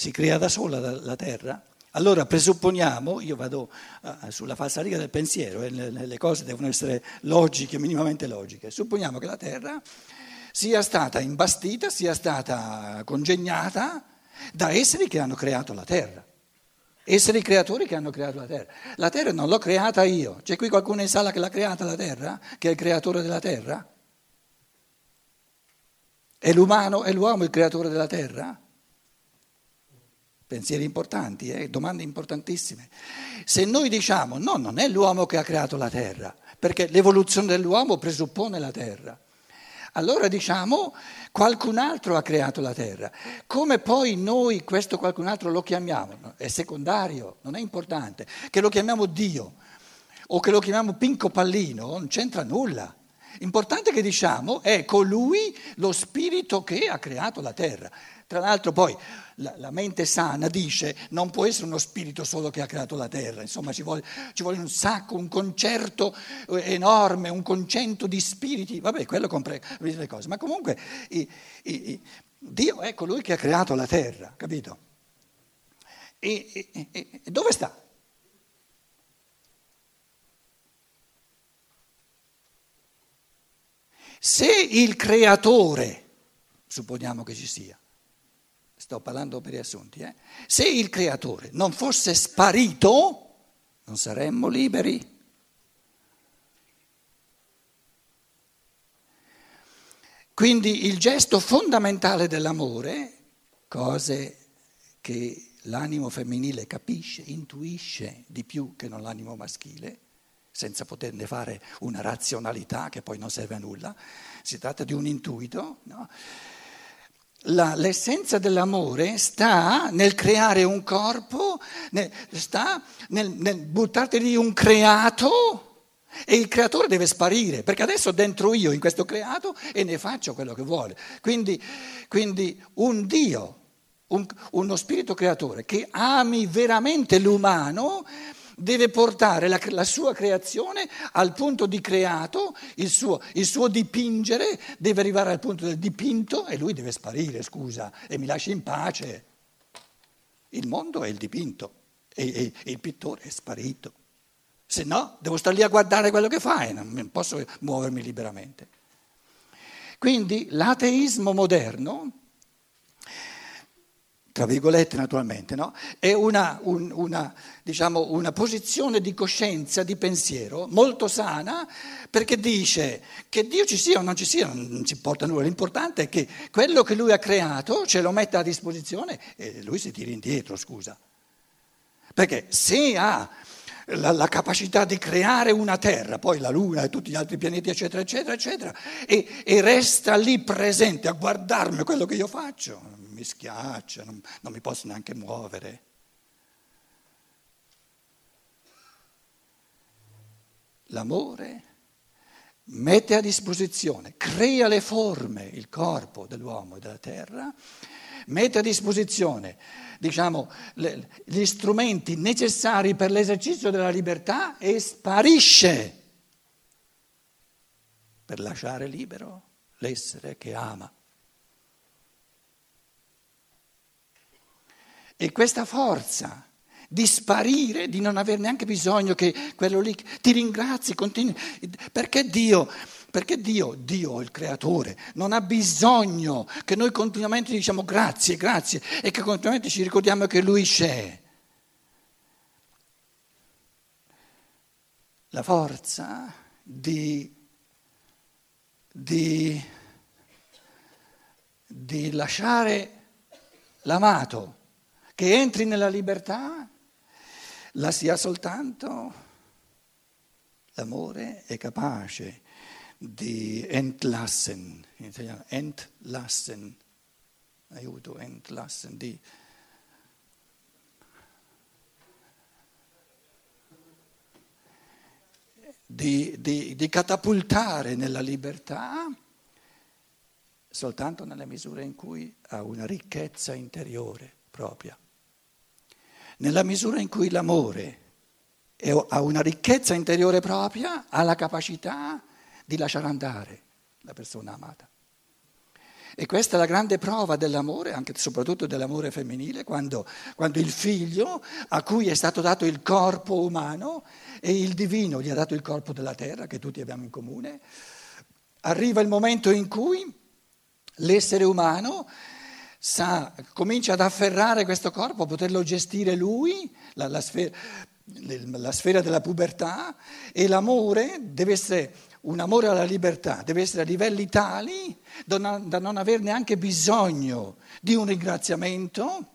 Si crea da sola la, terra? Allora presupponiamo, io vado sulla falsariga del pensiero, e le, le cose devono essere logiche, minimamente logiche. Supponiamo che la terra sia stata imbastita, sia stata congegnata da esseri che hanno creato la terra. Esseri creatori che hanno creato la terra. La terra non l'ho creata io. C'è qui qualcuno in sala che l'ha creata la terra? Che è il creatore della terra? È l'umano, è l'uomo il creatore della terra? Pensieri importanti, eh? domande importantissime. Se noi diciamo no, non è l'uomo che ha creato la terra, perché l'evoluzione dell'uomo presuppone la terra. Allora diciamo qualcun altro ha creato la terra. Come poi noi questo qualcun altro lo chiamiamo? È secondario, non è importante. Che lo chiamiamo Dio o che lo chiamiamo Pinco Pallino non c'entra nulla. Importante che diciamo è colui lo spirito che ha creato la terra. Tra l'altro poi la, la, mente sana dice non può essere uno spirito solo che ha creato la terra, insomma ci vuole, ci vuole un sacco, un concerto eh, enorme, un concento di spiriti, vabbè quello comprende le cose, ma comunque i, i, i, Dio è colui che ha creato la terra, capito? E, e, e dove sta? Se il creatore, supponiamo che ci sia, sto parlando per riassunti, eh? se il creatore non fosse sparito, non saremmo liberi. Quindi il gesto fondamentale dell'amore, cose che l'animo femminile capisce, intuisce di più che non l'animo maschile, senza poterne fare una razionalità che poi non serve a nulla, si tratta di un intuito, no? La, l'essenza dell'amore sta nel creare un corpo, nel, sta nel, nel buttarti lì un creato e il creatore deve sparire, perché adesso dentro io in questo creato e ne faccio quello che vuole. Quindi, quindi un Dio, un, uno spirito creatore che ami veramente l'umano, deve portare la, la, sua creazione al punto di creato, il suo, il suo, dipingere deve arrivare al punto del dipinto e lui deve sparire, scusa, e mi lasci in pace. Il mondo è il dipinto e, e, e il pittore è sparito. Se no, devo stare lì a guardare quello che fa e non posso muovermi liberamente. Quindi l'ateismo moderno tra virgolette naturalmente, no? è una, un, una, diciamo, una, posizione di coscienza, di pensiero molto sana perché dice che Dio ci sia o non ci sia, non ci importa nulla, l'importante è che quello che lui ha creato ce lo metta a disposizione e lui si tira indietro, scusa. Perché se ha la, la, capacità di creare una terra, poi la Luna e tutti gli altri pianeti, eccetera, eccetera, eccetera, e, e resta lì presente a guardarmi quello che io faccio mi schiaccia, non, non mi posso neanche muovere. L'amore mette a disposizione, crea le forme, il corpo dell'uomo e della terra, mette a disposizione diciamo, le, gli strumenti necessari per l'esercizio della libertà e sparisce per lasciare libero l'essere che ama. E questa forza di sparire, di non aver neanche bisogno che quello lì ti ringrazi, continui, perché Dio, perché Dio, Dio il creatore, non ha bisogno che noi continuamente diciamo grazie, grazie e che continuamente ci ricordiamo che Lui c'è. La forza di, di, di lasciare l'amato che entri nella libertà, la sia soltanto l'amore è capace di entlassen, in italiano, entlassen, aiuto, entlassen, di Di, di, di, catapultare nella libertà soltanto nella misura in cui ha una ricchezza interiore propria. Nella misura in cui l'amore ha una ricchezza interiore propria, ha la capacità di lasciare andare la persona amata. E questa è la grande prova dell'amore, anche e soprattutto dell'amore femminile, quando, quando, il figlio a cui è stato dato il corpo umano e il divino gli ha dato il corpo della terra, che tutti abbiamo in comune, arriva il momento in cui l'essere umano sa, comincia ad afferrare questo corpo, poterlo gestire lui, la, la, sfera, la sfera della pubertà, e l'amore deve essere un amore alla libertà, deve essere a livelli tali da non aver neanche bisogno di un ringraziamento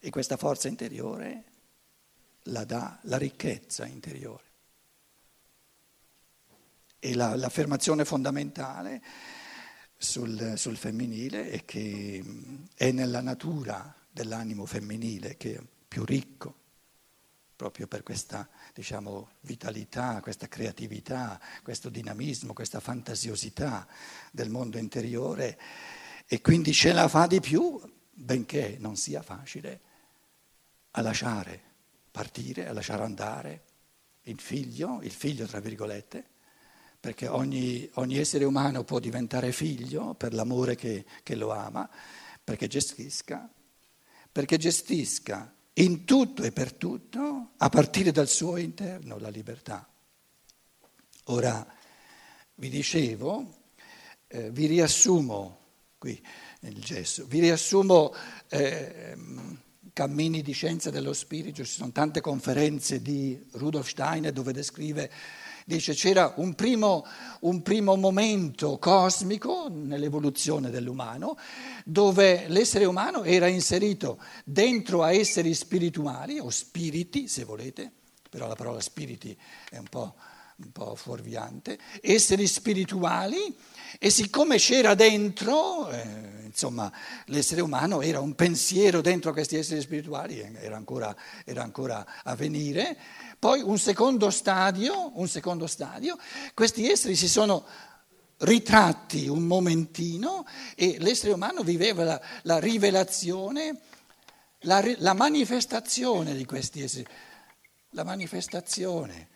e questa forza interiore la dà la ricchezza interiore. E la, l'affermazione fondamentale sul, sul femminile è che è nella natura dell'animo femminile che è più ricco proprio per questa diciamo, vitalità, questa creatività, questo dinamismo, questa fantasiosità del mondo interiore. E quindi ce la fa di più, benché non sia facile, a lasciare partire, a lasciare andare il figlio, il figlio tra virgolette, perché ogni, ogni essere umano può diventare figlio per l'amore che, che lo ama, perché gestisca, perché gestisca in tutto e per tutto, a partire dal suo interno, la libertà. Ora, vi dicevo, eh, vi riassumo qui nel gesso, vi riassumo eh, cammini di scienza dello spirito, ci sono tante conferenze di Rudolf Steiner dove descrive Dice c'era un primo, un primo momento cosmico nell'evoluzione dell'umano dove l'essere umano era inserito dentro a esseri spirituali o spiriti, se volete, però la parola spiriti è un po', un po fuorviante, esseri spirituali e siccome c'era dentro, eh, insomma, l'essere umano era un pensiero dentro questi esseri spirituali, era ancora, era ancora a venire, poi un secondo stadio, un secondo stadio, questi esseri si sono ritratti un momentino e l'essere umano viveva la, la rivelazione, la, la manifestazione di questi esseri, la manifestazione,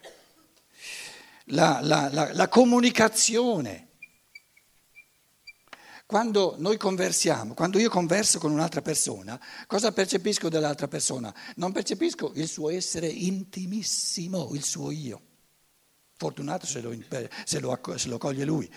la, la comunicazione. Quando noi conversiamo, quando io converso con un'altra persona, cosa percepisco dell'altra persona? Non percepisco il suo essere intimissimo, il suo io. Fortunato se lo, se lo, se lo coglie lui.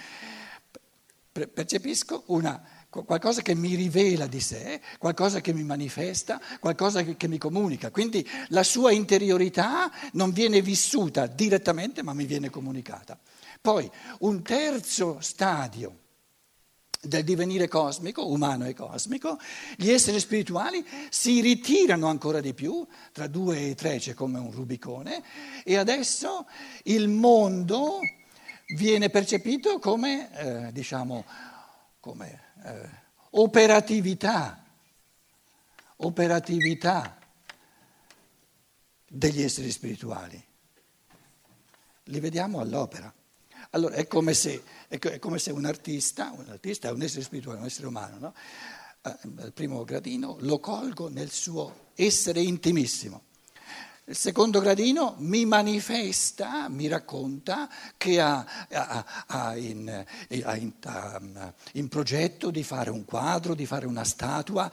Percepisco una, qualcosa che mi rivela di sé, qualcosa che mi manifesta, qualcosa che, mi comunica. Quindi la sua interiorità non viene vissuta direttamente, ma mi viene comunicata. Poi un terzo stadio del divenire cosmico, umano e cosmico, gli esseri spirituali si ritirano ancora di più, tra due e tre c'è come un Rubicone, e adesso il mondo viene percepito come, eh, diciamo, eh, operatività, operatività degli esseri spirituali. Li vediamo all'opera. Allora è come se, è come se un artista, un artista è un essere spirituale, un essere umano, no? al eh, primo gradino lo colgo nel suo essere intimissimo. Il secondo gradino mi manifesta, mi racconta che ha, ha, ha, in, ha in, in, progetto di fare un quadro, di fare una statua,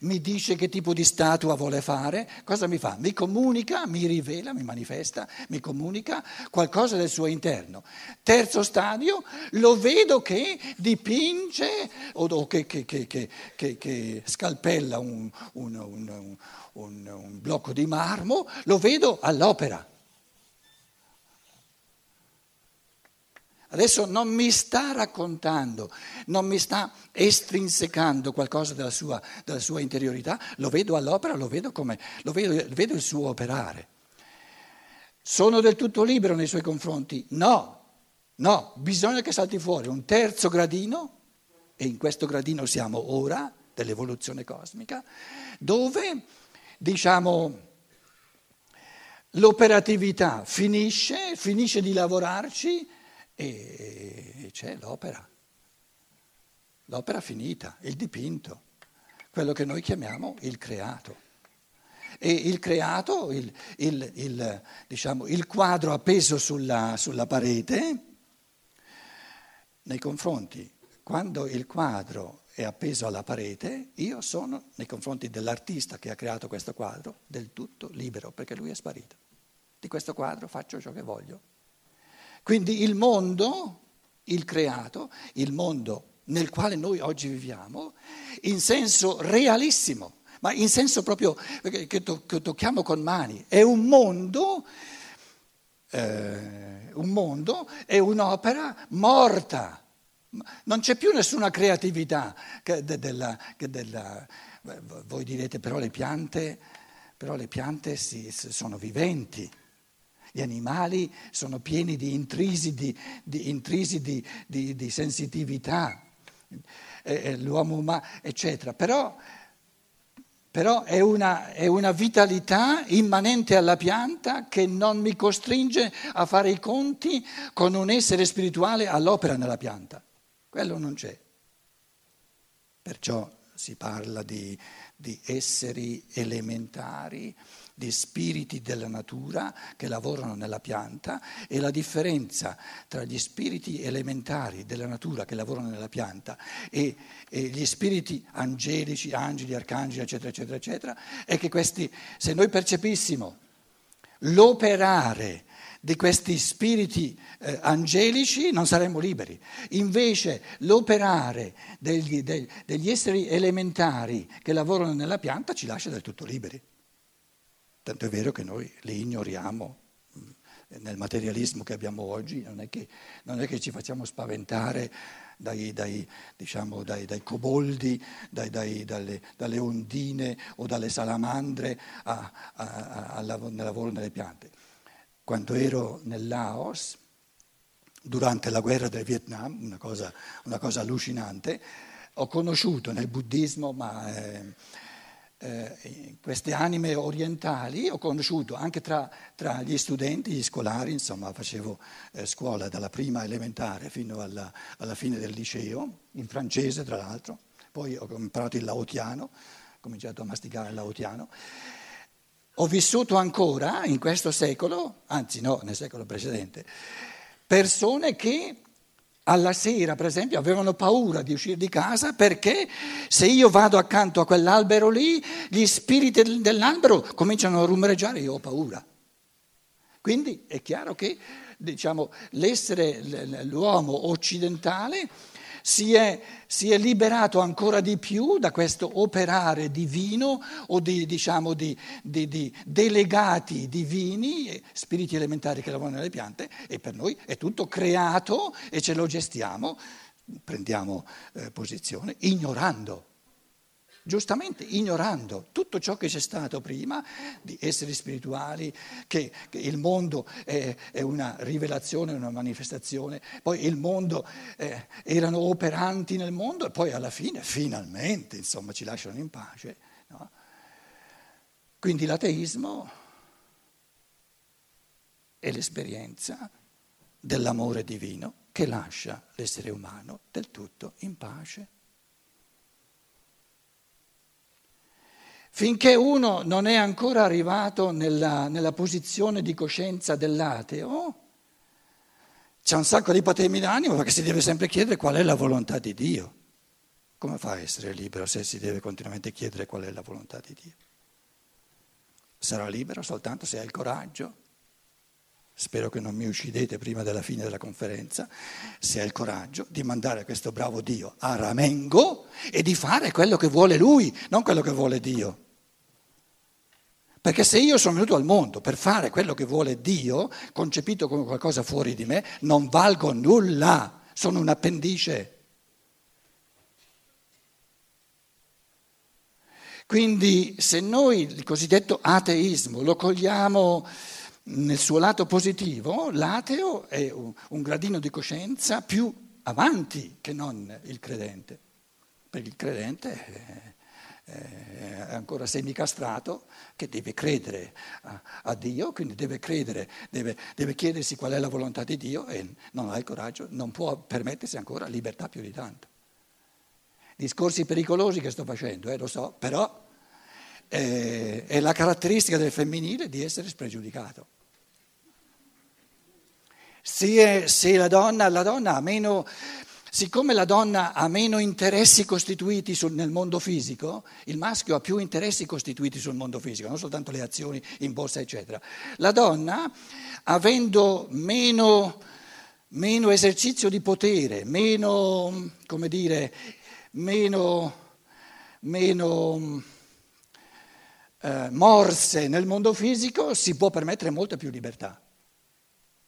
mi dice che tipo di statua vuole fare, cosa mi fa? Mi comunica, mi rivela, mi manifesta, mi comunica qualcosa del suo interno. Terzo stadio, lo vedo che dipinge o, che, che, che, che, scalpella un, un, un, un blocco di marmo, lo vedo all'opera. Adesso non mi sta raccontando, non mi sta estrinsecando qualcosa della sua, della sua interiorità, lo vedo all'opera, lo vedo, come, lo vedo, vedo il suo operare. Sono del tutto libero nei suoi confronti? No, no, bisogna che salti fuori un terzo gradino, e in questo gradino siamo ora, dell'evoluzione cosmica, dove, diciamo, l'operatività finisce, finisce di lavorarci e c'è l'opera, l'opera finita, il dipinto, quello che noi chiamiamo il creato. E il creato, il, il, il, diciamo, il quadro appeso sulla, sulla parete, nei confronti, quando il quadro è appeso alla parete, io sono, nei confronti dell'artista che ha creato questo quadro, del tutto libero, perché lui è sparito. Di questo quadro faccio ciò che voglio. Quindi il mondo, il creato, il mondo nel quale noi oggi viviamo, in senso realissimo, ma in senso proprio che, to- che tocchiamo con mani, è un mondo, eh, un mondo, è un'opera morta non c'è più nessuna creatività che della, che della, voi direte però le piante, però le piante si, sono viventi, gli animali sono pieni di intrisi di, di, intrisi di, di sensitività, l'uomo umano, eccetera. Però, però è, una, è una vitalità immanente alla pianta che non mi costringe a fare i conti con un essere spirituale all'opera nella pianta. Quello non c'è. Perciò si parla di, di, esseri elementari, di spiriti della natura che lavorano nella pianta e la differenza tra gli spiriti elementari della natura che lavorano nella pianta e, e gli spiriti angelici, angeli, arcangeli, eccetera, eccetera, eccetera, è che questi, se noi percepissimo l'operare di questi spiriti eh, angelici non saremmo liberi. Invece l'operare degli, degli, degli esseri elementari che lavorano nella pianta ci lascia del tutto liberi. Tanto è vero che noi li ignoriamo mm, nel materialismo che abbiamo oggi, non è che, non è che ci facciamo spaventare dai, dai, diciamo, dai, dai coboldi, dalle, dalle, ondine o dalle salamandre a, a, a, al lavoro nelle piante quando ero nel Laos, durante la guerra del Vietnam, una cosa, una cosa allucinante, ho conosciuto nel buddismo, ma eh, eh, queste anime orientali, ho conosciuto anche tra, tra, gli studenti, gli scolari, insomma facevo eh, scuola dalla prima elementare fino alla, alla, fine del liceo, in francese tra l'altro, poi ho imparato il laotiano, ho cominciato a masticare il laotiano. Ho vissuto ancora in questo secolo, anzi no, nel secolo precedente, persone che alla sera, per esempio, avevano paura di uscire di casa perché se io vado accanto a quell'albero lì, gli spiriti dell'albero cominciano a rumoreggiare e io ho paura. Quindi è chiaro che diciamo, l'essere, l'uomo occidentale si è, si è, liberato ancora di più da questo operare divino o di, diciamo, di, di, di delegati divini, spiriti elementari che lavorano nelle piante e per noi è tutto creato e ce lo gestiamo, prendiamo eh, posizione, ignorando giustamente ignorando tutto ciò che c'è stato prima di esseri spirituali, che, che il mondo è, è, una rivelazione, una manifestazione, poi il mondo eh, erano operanti nel mondo e poi alla fine finalmente insomma, ci lasciano in pace. No? Quindi l'ateismo è l'esperienza dell'amore divino che lascia l'essere umano del tutto in pace. Finché uno non è ancora arrivato nella, nella posizione di coscienza dell'ateo, c'è un sacco di patemi d'animo perché si deve sempre chiedere qual è la volontà di Dio. Come fa a essere libero se si deve continuamente chiedere qual è la volontà di Dio? Sarà libero soltanto se ha il coraggio, spero che non mi uccidete prima della fine della conferenza, se ha il coraggio di mandare questo bravo Dio a Ramengo e di fare quello che vuole lui, non quello che vuole Dio. Perché se io sono venuto al mondo per fare quello che vuole Dio, concepito come qualcosa fuori di me, non valgo nulla, sono un appendice. Quindi se noi il cosiddetto ateismo lo cogliamo nel suo lato positivo, l'ateo è un gradino di coscienza più avanti che non il credente. Perché il credente eh, ancora semicastrato, che deve credere a, a Dio, quindi deve credere, deve, deve, chiedersi qual è la volontà di Dio e non ha il coraggio, non può permettersi ancora libertà più di tanto. Discorsi pericolosi che sto facendo, eh, lo so, però eh, è la caratteristica del femminile di essere spregiudicato. Se, se la, donna, la donna ha meno siccome la donna ha meno interessi costituiti sul, nel mondo fisico, il maschio ha più interessi costituiti sul mondo fisico, non soltanto le azioni in borsa, eccetera. La donna, avendo meno, meno esercizio di potere, meno, come dire, meno, meno eh, morse nel mondo fisico, si può permettere molta più libertà.